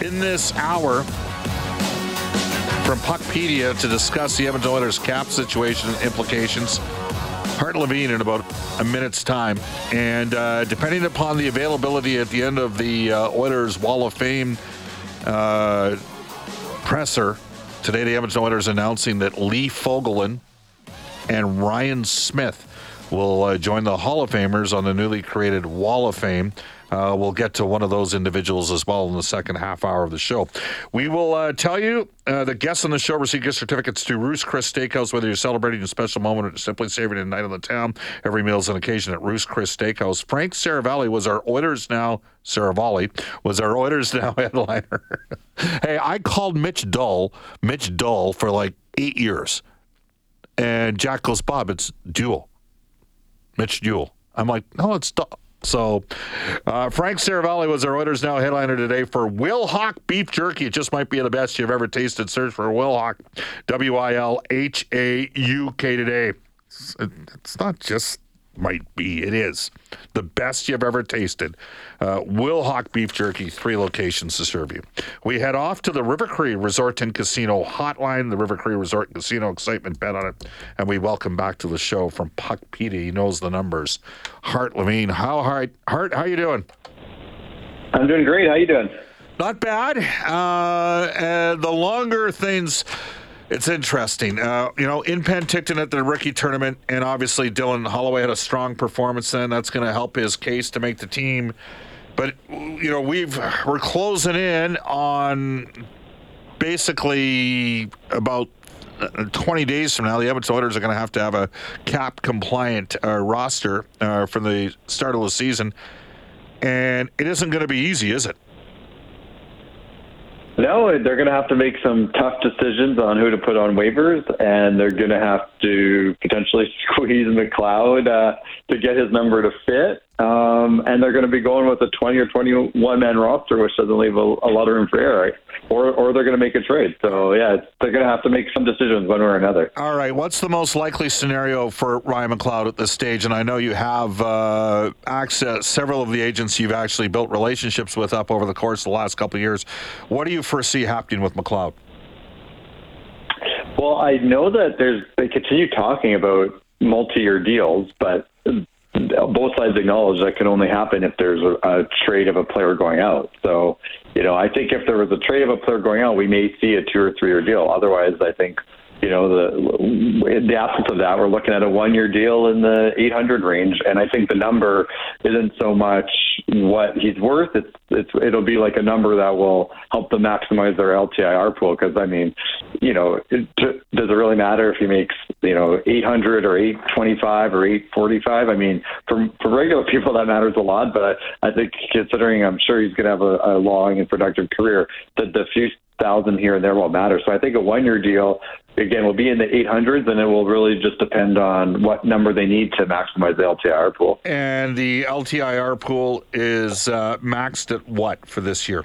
In this hour from Puckpedia to discuss the Edmonton Oilers cap situation and implications. Hart Levine in about a minute's time. And uh, depending upon the availability at the end of the uh, Oilers Wall of Fame uh, presser, today the Edmonton Oilers announcing that Lee Fogolin and Ryan Smyth will uh, join the Hall of Famers on the newly created Wall of Fame. Uh, we'll get to one of those individuals as well in the second half hour of the show. We will uh, tell you uh, the guests on the show receive gift certificates to Ruth's Chris Steakhouse, whether you're celebrating a special moment or simply savoring a night on the town. Every meal is an occasion at Ruth's Chris Steakhouse. Frank Seravalli was our Oilers Now, Seravalli was our Oilers Now headliner. hey, I called Mitch Dull, Mitch Dull for like eight years. And Jack goes, Bob, it's Duel. Mitch Duel. I'm like, no, it's Dull. So, uh, Frank Seravalli was our Oilers Now headliner today for Wilhauk Beef Jerky. It just might be the best you've ever tasted. Search for Wilhauk, W I L H A U K today. It's, it's not just might be, it is the best you've ever tasted. Uh, Wilhauk Beef Jerky, three locations to serve you. We head off to the River Cree Resort and Casino hotline, the River Cree Resort and Casino excitement bet on it, and we welcome back to the show from Puck Petey. He knows the numbers. Hart Levine, how Hart? Hart, how you doing? I'm doing great. How you doing? Not bad. Uh, and the longer things, it's interesting. Uh, you know, in Penticton at the rookie tournament, and obviously Dylan Holloway had a strong performance. Then that's going to help his case to make the team. But you know, we've we're closing in on basically about. uh, 20 days from now, the Edmonton Oilers are going to have to have a cap compliant uh, roster uh, for the start of the season. And it isn't going to be easy, is it? No, they're going to have to make some tough decisions on who to put on waivers, and they're going to have to potentially squeeze McLeod uh, to get his number to fit. Um, and they're going to be going with a 20 or 21 man roster, which doesn't leave a, a lot of room for error. Or, or they're going to make a trade. So, yeah, it's, they're going to have to make some decisions one way or another. All right. What's the most likely scenario for Ryan McLeod at this stage? And I know you have uh, access several of the agents you've actually built relationships with up over the course of the last couple of years. What do you foresee happening with McLeod? Well, I know that there's they continue talking about multi-year deals, but both sides acknowledge that can only happen if there's a, a trade of a player going out. So, you know, I think if there was a trade of a player going out, we may see a two or three year deal. Otherwise, I think you know, the the absence of that, we're looking at a one-year deal in the 800 range, and I think the number isn't so much what he's worth. It's it's it'll be like a number that will help them maximize their LTIR pool. Because I mean, you know, it, does it really matter if he makes you know 800 or 825 or 845? I mean, for for regular people that matters a lot, but I, I think considering I'm sure he's going to have a, a long and productive career, that the few thousand here and there won't matter. So I think a one-year deal again will be in the 800s, and it will really just depend on what number they need to maximize the LTIR pool. And the LTIR pool is uh, maxed at what for this year?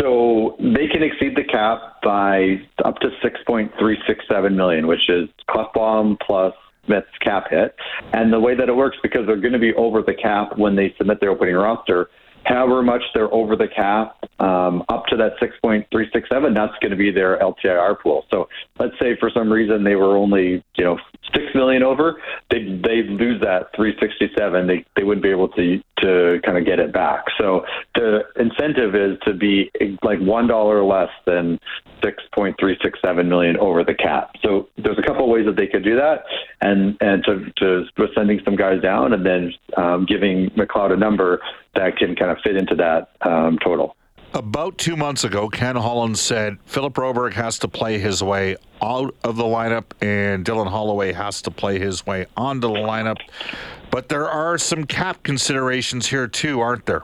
So they can exceed the cap by up to 6.367 million, which is Klefbom plus Smith's cap hit. And the way that it works, because they're going to be over the cap when they submit their opening roster, however much they're over the cap, um, up to that 6.367, that's going to be their LTIR pool. So let's say for some reason they were only, you know, six million over, they they lose that 367. They they wouldn't be able to to kind of get it back. So the incentive is to be like one dollar less than 6.367 million over the cap. So there's a couple ways that they could do that, and and to to sending some guys down and then um, giving McLeod a number that can kind of fit into that um, total. About two months ago, Ken Holland said Philip Broberg has to play his way out of the lineup and Dylan Holloway has to play his way onto the lineup. But there are some cap considerations here too, aren't there?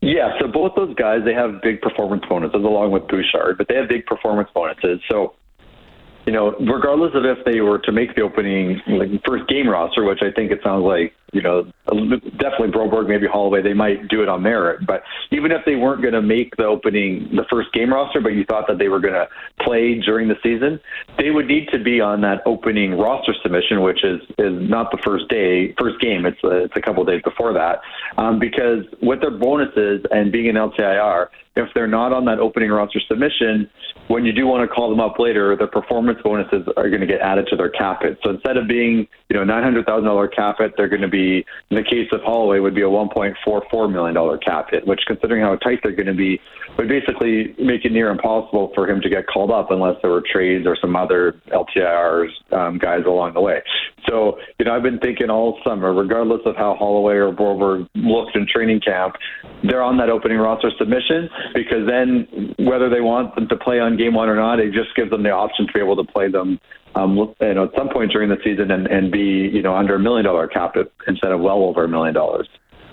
Yeah, so both those guys they have big performance bonuses along with Bouchard, but they have big performance bonuses. So you know, regardless of if they were to make the opening like first game roster, which I think it sounds like, you know, definitely Broberg, maybe Holloway, they might do it on merit. But even if they weren't going to make the opening, the first game roster, but you thought that they were going to play during the season, they would need to be on that opening roster submission, which is is not the first day, first game. It's a, it's a couple of days before that, um, because with their bonuses and being an LTIR, if they're not on that opening roster submission, when you do want to call them up later, their performance bonuses are going to get added to their cap hit. So instead of being, you know, nine hundred thousand dollar cap hit, they're going to be, in the case of Holloway, would be a one point four four million dollar cap hit, which, considering how tight they're going to be, would basically make it near impossible for him to get called up unless there were trades or some other LTIRs um, guys along the way. So, you know, I've been thinking all summer, regardless of how Holloway or Broberg looked in training camp, they're on that opening roster submission because then whether they want them to play on game one or not, it just gives them the option to be able to play them um, you know, at some point during the season and, and be, you know, under a million dollar cap instead of well over a million dollars.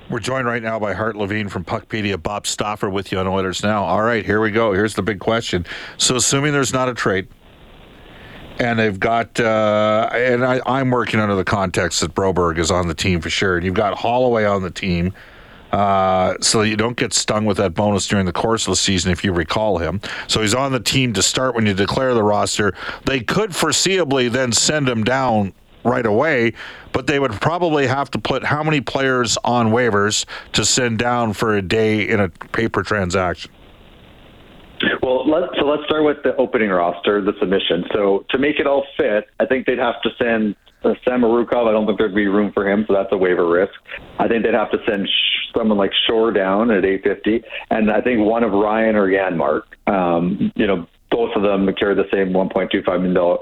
We're joined right now by Hart Levine from Puckpedia. Bob Stauffer with you on Oilers Now. All right, here we go. Here's the big question. So, assuming there's not a trade, and they've got, uh, and I, am working under the context that Broberg is on the team for sure, and you've got Holloway on the team. Uh, so you don't get stung with that bonus during the course of the season if you recall him. So he's on the team to start when you declare the roster. They could foreseeably then send him down right away, but they would probably have to put how many players on waivers to send down for a day in a paper transaction? Well, let, so let's start with the opening roster, the submission. So to make it all fit, I think they'd have to send uh, Samorukov. I don't think there'd be room for him, so that's a waiver risk. I think they'd have to send someone like Shore down at 850, and I think one of Ryan or Janmark. Um, you know, both of them carry the same 1.25 million dollar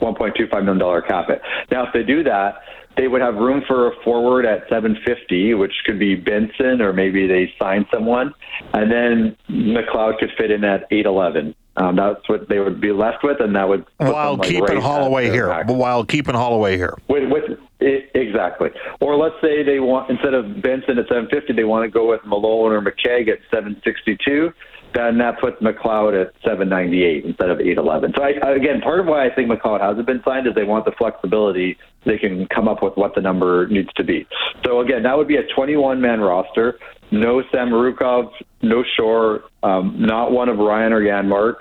1.25 million dollar cap hit. Now, if they do that, they would have room for a forward at 750, which could be Benson, or maybe they sign someone, and then McLeod could fit in at 811. Um, that's what they would be left with, and that would while like, keeping right Holloway here. Back. While keeping Holloway here. With, with it, exactly. Or let's say they want instead of Benson at 750, they want to go with Malone or McKegg at 762 then that puts McLeod at 798 instead of 811. So I, again, part of why I think McLeod hasn't been signed is they want the flexibility. They can come up with what the number needs to be. So again, that would be a 21 man roster. No Samorukov, no Shore, um, not one of Ryan or Janmark,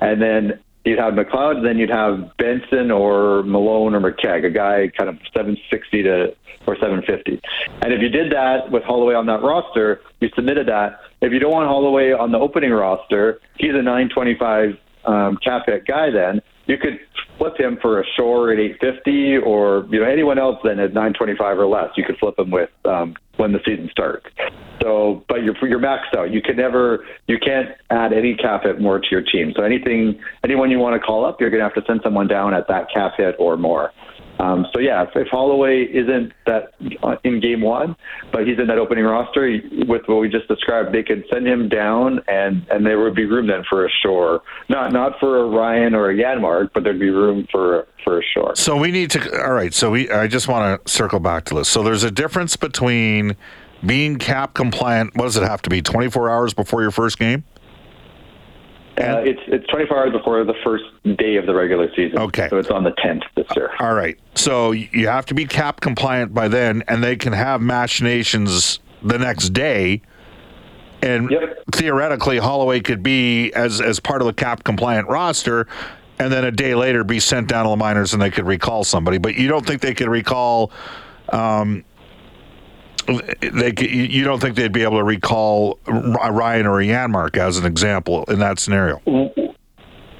and then you'd have McLeod, then you'd have Benson or Malone or McKegg, a guy kind of 760 to or 750. And if you did that with Holloway on that roster, you submitted that. If you don't want Holloway on the opening roster, he's a 925 um, cap hit guy. Then you could flip him for a Shore at 850, or you know anyone else then at 925 or less. You could flip him with um, when the season starts. So, but you're you're maxed out. You can never, you can't add any cap hit more to your team. So anything, anyone you want to call up, you're going to have to send someone down at that cap hit or more. Um, so yeah, if, if Holloway isn't that uh, in game one, but he's in that opening roster with what we just described, they could send him down, and and there would be room then for a Shore, not not for a Ryan or a Janmark, but there'd be room for for a Shore. So we need to. All right. So we. I just want to circle back to this. So there's a difference between being cap compliant. What does it have to be? 24 hours before your first game. Uh, it's it's 24 hours before the first day of the regular season. Okay. So it's on the 10th this year. All right. So you have to be cap compliant by then, and they can have machinations the next day. And yep. theoretically, Holloway could be as as part of the cap compliant roster, and then a day later be sent down to the minors, and they could recall somebody. But you don't think they could recall? Um, they you don't think they'd be able to recall Ryan or Janmark as an example in that scenario?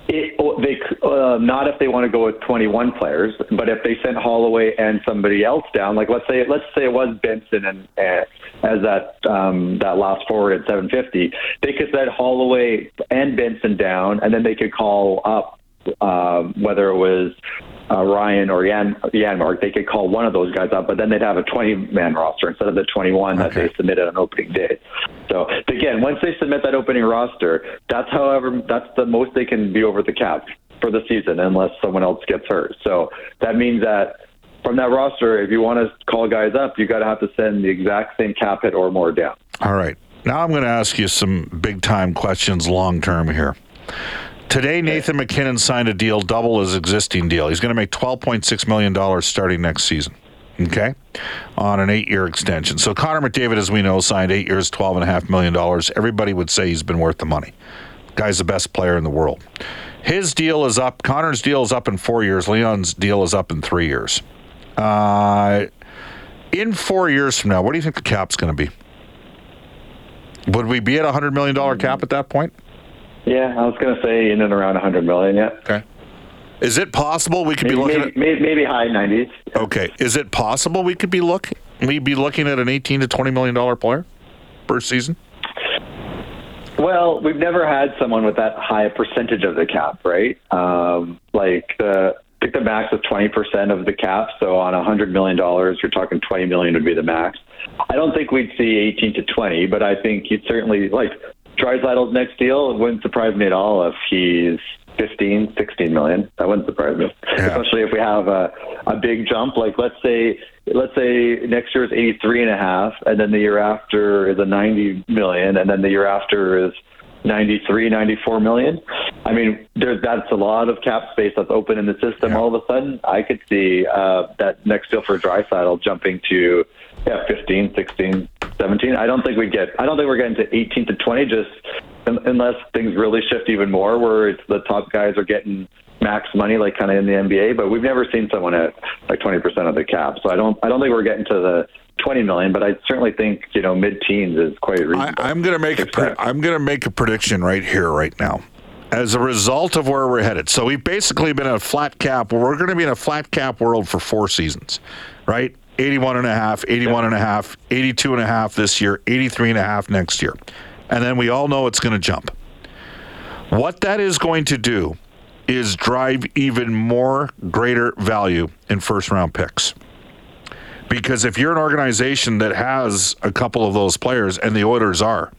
It, oh, they uh, not if they want to go with 21 players, but if they sent Holloway and somebody else down, like let's say let's say it was Benson and uh, as that um, that last forward at 750, they could send Holloway and Benson down, and then they could call up uh, whether it was uh, Ryan or Jan Janmark, they could call one of those guys up, but then they'd have a 20 man roster instead of the 21 okay. that they submitted on opening day. So again, once they submit that opening roster, that's however that's the most they can be over the cap for the season unless someone else gets hurt. So that means that from that roster, if you want to call guys up, you got to have to send the exact same cap hit or more down. All right. Now I'm going to ask you some big time questions long term here. Today, Nathan MacKinnon signed a deal double his existing deal. He's going to make $12.6 million starting next season. Okay, on an eight-year extension. So Connor McDavid, as we know, signed eight years, twelve and a half million dollars. Everybody would say he's been worth the money. Guy's the best player in the world. His deal is up. Connor's deal is up in four years. Leon's deal is up in three years. Uh, in four years from now, what do you think the cap's going to be? Would we be at a hundred million dollar cap at that point? Yeah, I was going to say in and around 100 million. Yeah. Okay. Is it possible we could maybe, be looking maybe, at maybe high 90s? Okay. Is it possible we could be looking we be looking at an 18 to 20 million dollar player per season? Well, we've never had someone with that high percentage of the cap, right? Um, like the I think the max is 20% of the cap. So on $100 million, you're talking 20 million would be the max. I don't think we'd see 18 to 20, but I think you'd certainly like Draisaitl's next deal, wouldn't surprise me at all if he's 15, 16 million. That wouldn't surprise me, yeah. especially if we have a, a big jump. Like let's say, let's say next year is 83 and a half, and then the year after is a 90 million, and then the year after is 93, 94 million. I mean, there's that's a lot of cap space that's open in the system. Yeah. All of a sudden, I could see uh, that next deal for Draisaitl jumping to yeah, 15, 16, 17. I don't think we get. I don't think we're getting to 18 to 20 just unless things really shift even more, where it's the top guys are getting max money, like kind of in the NBA. But we've never seen someone at like 20 percent of the cap. So I don't. I don't think we're getting to the 20 million, but I certainly think you know mid-teens is quite reasonable. I, am going to make a. Pre- I'm going to make a prediction right here, right now. As a result of where we're headed, so we've basically been in a flat cap. We're going to be in a flat cap world for four seasons, right? 81 and a half, 81 and a half, 82 and a half this year, 83 and a half next year. And then we all know it's going to jump. What that is going to do is drive even more greater value in first round picks. Because if you're an organization that has a couple of those players, and the Oilers are,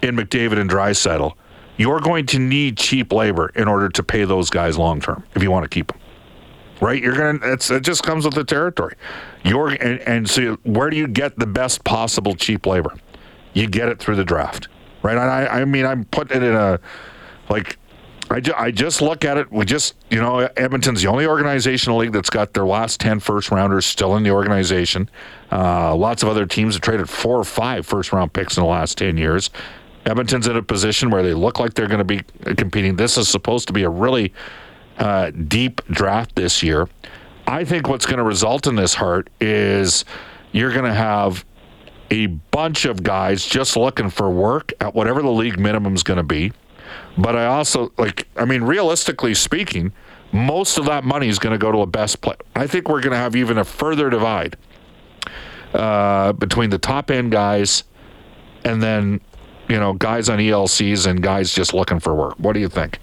in McDavid and Draisaitl, you're going to need cheap labor in order to pay those guys long term if you want to keep them right? You're gonna. It's it just comes with the territory. You're and, and so where do you get the best possible cheap labor? You get it through the draft, right? I I mean I'm putting it in a like. I, ju- I just look at it. We just, you know, Edmonton's the only organization in the league that's got their last 10 first rounders still in the organization. Uh, lots of other teams have traded four or five first round picks in the last 10 years. Edmonton's in a position where they look like they're going to be competing. This is supposed to be a really uh, deep draft this year. I think what's going to result in this Hart is you're going to have a bunch of guys just looking for work at whatever the league minimum is going to be. But I also like, I mean, realistically speaking, most of that money is going to go to a best player. I think we're going to have even a further divide uh, between the top end guys and then, you know, guys on ELCs and guys just looking for work. What do you think?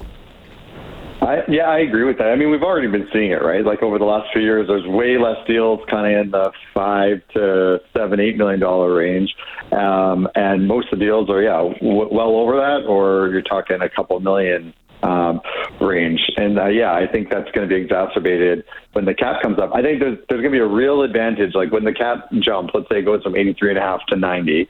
I, yeah, I agree with that. I mean, we've already been seeing it, right? Like over the last few years, there's way less deals, kind of in the five to seven, eight million dollar range, um, and most of the deals are yeah, w- well over that, or you're talking a couple million um, range. And uh, yeah, I think that's going to be exacerbated when the cap comes up. I think there's there's going to be a real advantage, like when the cap jumps. Let's say it goes from 83 and a half to 90.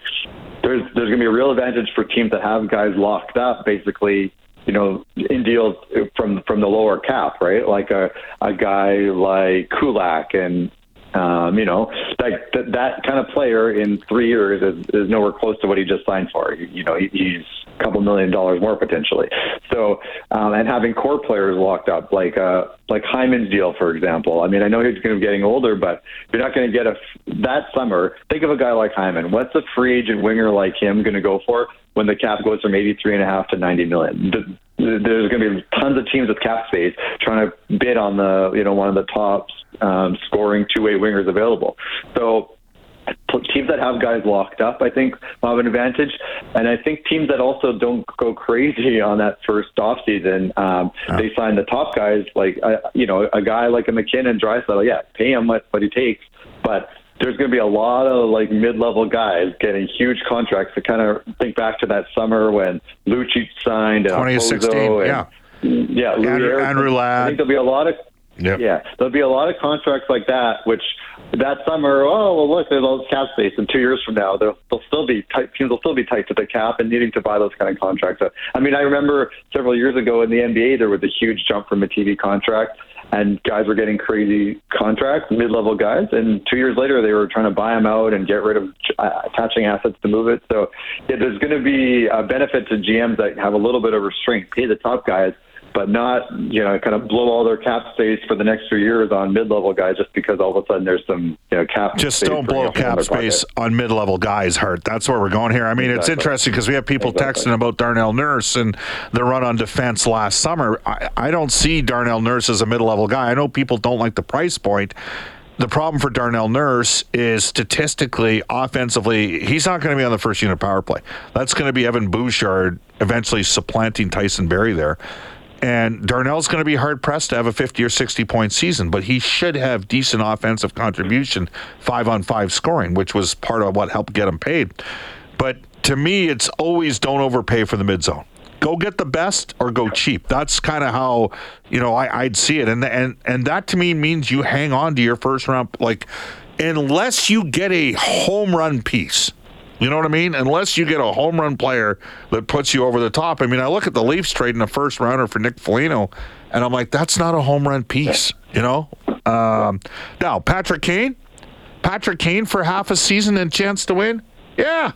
There's there's going to be a real advantage for teams that have guys locked up, basically you know, in deals from from the lower cap, right? Like a a guy like Kulak and Um, you know, like that, that kind of player in three years is, is nowhere close to what he just signed for. You know, he, he's a couple million dollars more potentially. So, um, and having core players locked up, like uh, like Hyman's deal, for example. I mean, I know he's going to be getting older, but you're not going to get a that summer. Think of a guy like Hyman. What's a free agent winger like him going to go for when the cap goes from 83 and a half to 90 million? there's going to be tons of teams with cap space trying to bid on the you know one of the top um, scoring two way wingers available. So teams that have guys locked up, I think, will have an advantage. And I think teams that also don't go crazy on that first off season, um, oh. they sign the top guys, like uh, you know a guy like a MacKinnon, Draisaitl, Yeah, pay him what what he takes, but there's going to be a lot of like mid-level guys getting huge contracts. To kind of think back to that summer when Lucic signed, and 2016, and, yeah, yeah, Andrew, Andrew Ladd. I think there'll be a lot of Yep. Yeah, there'll be a lot of contracts like that, which that summer, oh well, look, there's all this cap space, and two years from now, they'll, they'll still be tight. Teams will still be tight to the cap and needing to buy those kind of contracts. I mean, I remember several years ago in the NBA, there was a huge jump from a TV contract and guys were getting crazy contracts, mid-level guys, and two years later they were trying to buy them out and get rid of uh, attaching assets to move it. So yeah, there's going to be a benefit to GMs that have a little bit of restraint, pay the top guys, but not you know kind of blow all their cap space for the next few years on mid-level guys just because all of a sudden there's some you know cap. Just don't blow cap space pocket. on mid-level guys. Hart. That's where we're going here. I mean, exactly. it's interesting because we have people exactly. texting about Darnell Nurse and the run on defense last summer. I, I don't see Darnell Nurse as a mid-level guy. I know people don't like the price point the problem for Darnell Nurse is statistically, offensively, he's not going to be on the first unit power play. That's going to be Evan Bouchard eventually supplanting Tyson Barrie there. And Darnell's going to be hard pressed to have a 50 or 60 point season, but he should have decent offensive contribution, five on five scoring, which was part of what helped get him paid. But to me, it's always don't overpay for the mid zone. Go get the best or go cheap. That's kind of how you know I, would see it, and and and that to me means you hang on to your first round, like unless you get a home run piece you know what I mean? Unless you get a home run player that puts you over the top. I mean, I look at the Leafs trading a first rounder for Nick Foligno, and I'm like, that's not a home run piece. You know. Um, now Patrick Kane, Patrick Kane for half a season and chance to win. Yeah,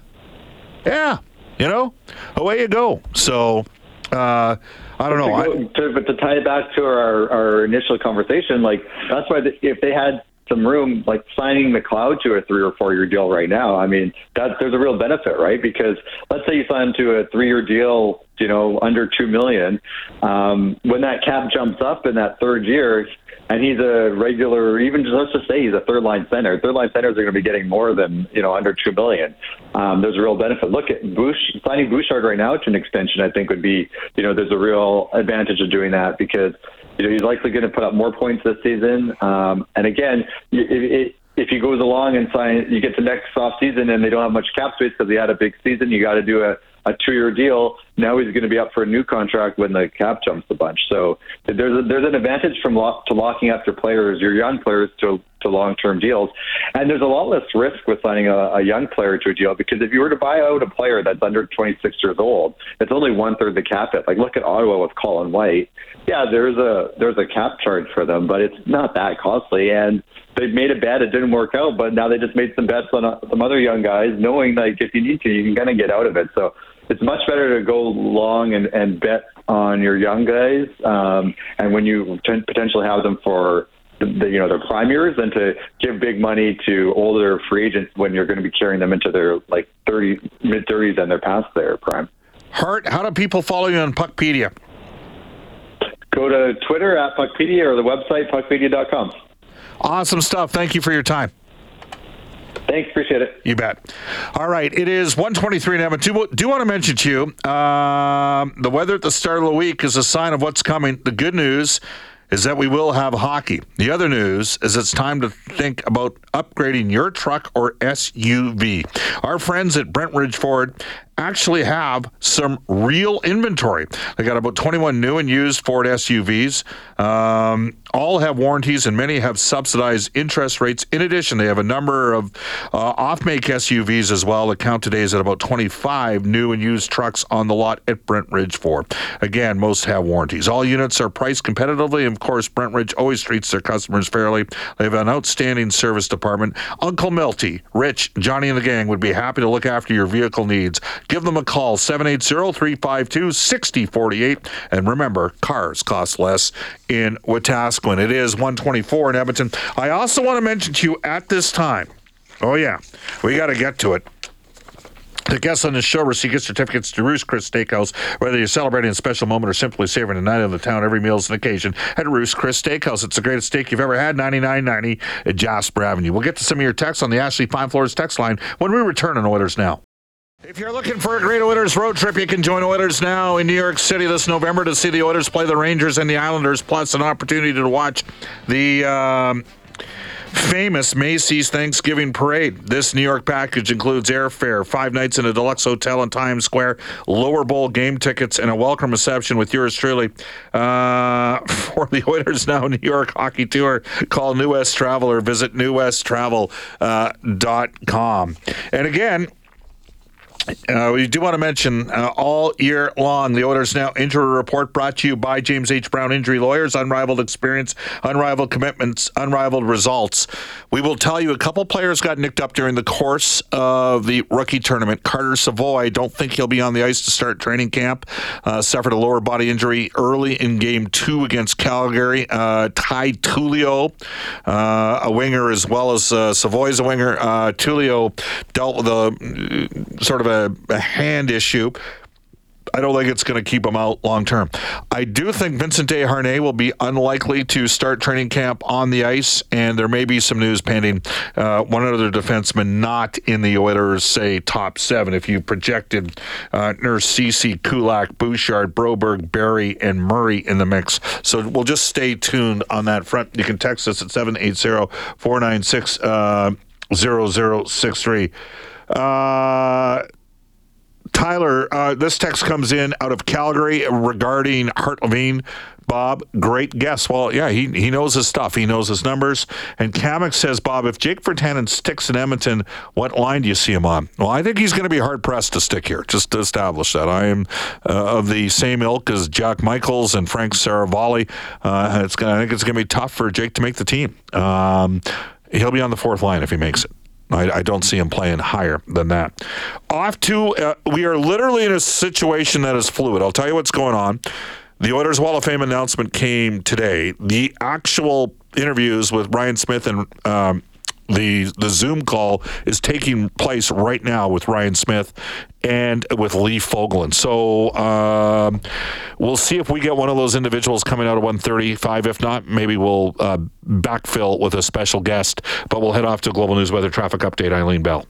yeah. You know, away you go. So. Uh, I don't know. But to, go, to, but to tie it back to our, our initial conversation, like that's why the, if they had some room, like signing McLeod to a three or four year deal right now. I mean, that there's a real benefit, right? Because let's say you sign to a three year deal, you know, under two million. Um, when that cap jumps up in that third year, and he's a regular, even just let's just say he's a third line center. Third line centers are going to be getting more than you know under two million. Um, there's a real benefit. Look at Bush signing Bouchard right now to an extension. I think would be you know there's a real advantage of doing that because you know, he's likely going to put up more points this season. Um, and again, it, if he goes along and sign, you get to next off season and they don't have much cap space because he had a big season, you got to do a, a two year deal. Now he's going to be up for a new contract when the cap jumps a bunch. So there's a, there's an advantage from lock, to locking after players, your young players, to to long term deals, and there's a lot less risk with signing a, a young player to a deal because if you were to buy out a player that's under 26 years old, it's only one third the cap hit. Like look at Ottawa with Colin White. Yeah, there's a there's a cap charge for them, but it's not that costly and they made a bet. It didn't work out, but now they just made some bets on uh, some other young guys, knowing like if you need to, you can kind of get out of it. So it's much better to go long and, and bet on your young guys, um, and when you t- potentially have them for the, the, you know their prime years than to give big money to older free agents when you're going to be carrying them into their like 30 mid 30s and they're past their prime. Hart, how do people follow you on Puckpedia? Go to Twitter at Puckpedia or the website puckpedia.com. Awesome stuff. Thank you for your time. Thanks, appreciate it. You bet. All right, it is 123 now. Do, do want to mention to you um, the weather at the start of the week is a sign of what's coming. The good news is that we will have hockey. The other news is it's time to think about upgrading your truck or SUV. Our friends at Brentridge Ford actually have some real inventory. They got about 21 new and used Ford SUVs. Um, all have warranties and many have subsidized interest rates. In addition, they have a number of uh, off make SUVs as well. The count today is at about 25 new and used trucks on the lot at Brentridge Ford. Again, most have warranties. All units are priced competitively. Of course, Brentridge always treats their customers fairly. They have an outstanding service department. Uncle Milty, Rich, Johnny, and the gang would be happy to look after your vehicle needs. Give them a call, 780 352 6048. And remember, cars cost less in Wetaskiwin. It is 124 in Edmonton. I also want to mention to you at this time, oh, yeah, we got to get to it. The guests on the show receive gift certificates to Ruth's Chris Steakhouse. Whether you're celebrating a special moment or simply savoring a night in the town, every meal is an occasion at Ruth's Chris Steakhouse. It's the greatest steak you've ever had, 99.90 at Jasper Avenue. We'll get to some of your texts on the Ashley Fine Floors text line when we return on Oilers Now. If you're looking for a great Oilers road trip, you can join Oilers now in New York City this November to see the Oilers play the Rangers and the Islanders, plus an opportunity to watch the. Um, famous Macy's Thanksgiving Parade. This New York package includes airfare, five nights in a deluxe hotel in Times Square, lower bowl game tickets, and a welcome reception with yours truly uh, for the Oilers Now New York Hockey Tour. Call New West Travel or visit newwesttravel.com. Uh, and again, uh, we do want to mention uh, all year long, the Oilers Now Injury Report brought to you by James H. Brown Injury Lawyers. Unrivaled experience, unrivaled commitments, unrivaled results. We will tell you a couple players got nicked up during the course of the rookie tournament. Carter Savoie, don't think he'll be on the ice to start training camp. Uh, suffered a lower body injury early in game two against Calgary. Uh, Ty Tullio, uh, a winger, as well as uh, Savoie is a winger. Tullio dealt with a sort of a a, hand issue. I don't think it's going to keep him out long term. I do think Vincent Desharnais will be unlikely to start training camp on the ice, and there may be some news pending. Uh, one other defenseman not in the Oilers, say, top seven. If you projected uh, Nurse, Ceci, Kulak, Bouchard, Broberg, Barrie, and Murray in the mix. So we'll just stay tuned on that front. You can text us at 780 496 0063. Tyler, uh, this text comes in out of Calgary regarding Hart Levine. Bob, great guess. Well, yeah, he, he knows his stuff. He knows his numbers. And Kamek says, Bob, if Jake Virtanen sticks in Edmonton, what line do you see him on? Well, I think he's going to be hard pressed to stick here, just to establish that. I am uh, of the same ilk as Jack Michaels and Frank Seravalli. Uh, it's gonna, I think it's going to be tough for Jake to make the team. Um, he'll be on the fourth line if he makes it. I, I, don't see him playing higher than that. Off to, uh, we are literally in a situation that is fluid. I'll tell you what's going on. The Oilers Wall of Fame announcement came today. The actual interviews with Ryan Smyth and um, the the Zoom call is taking place right now with Ryan Smyth and with Lee Fogolin. So um, we'll see if we get one of those individuals coming out of 135. If not, maybe we'll uh, backfill with a special guest. But we'll head off to Global News Weather Traffic Update. Eileen Bell.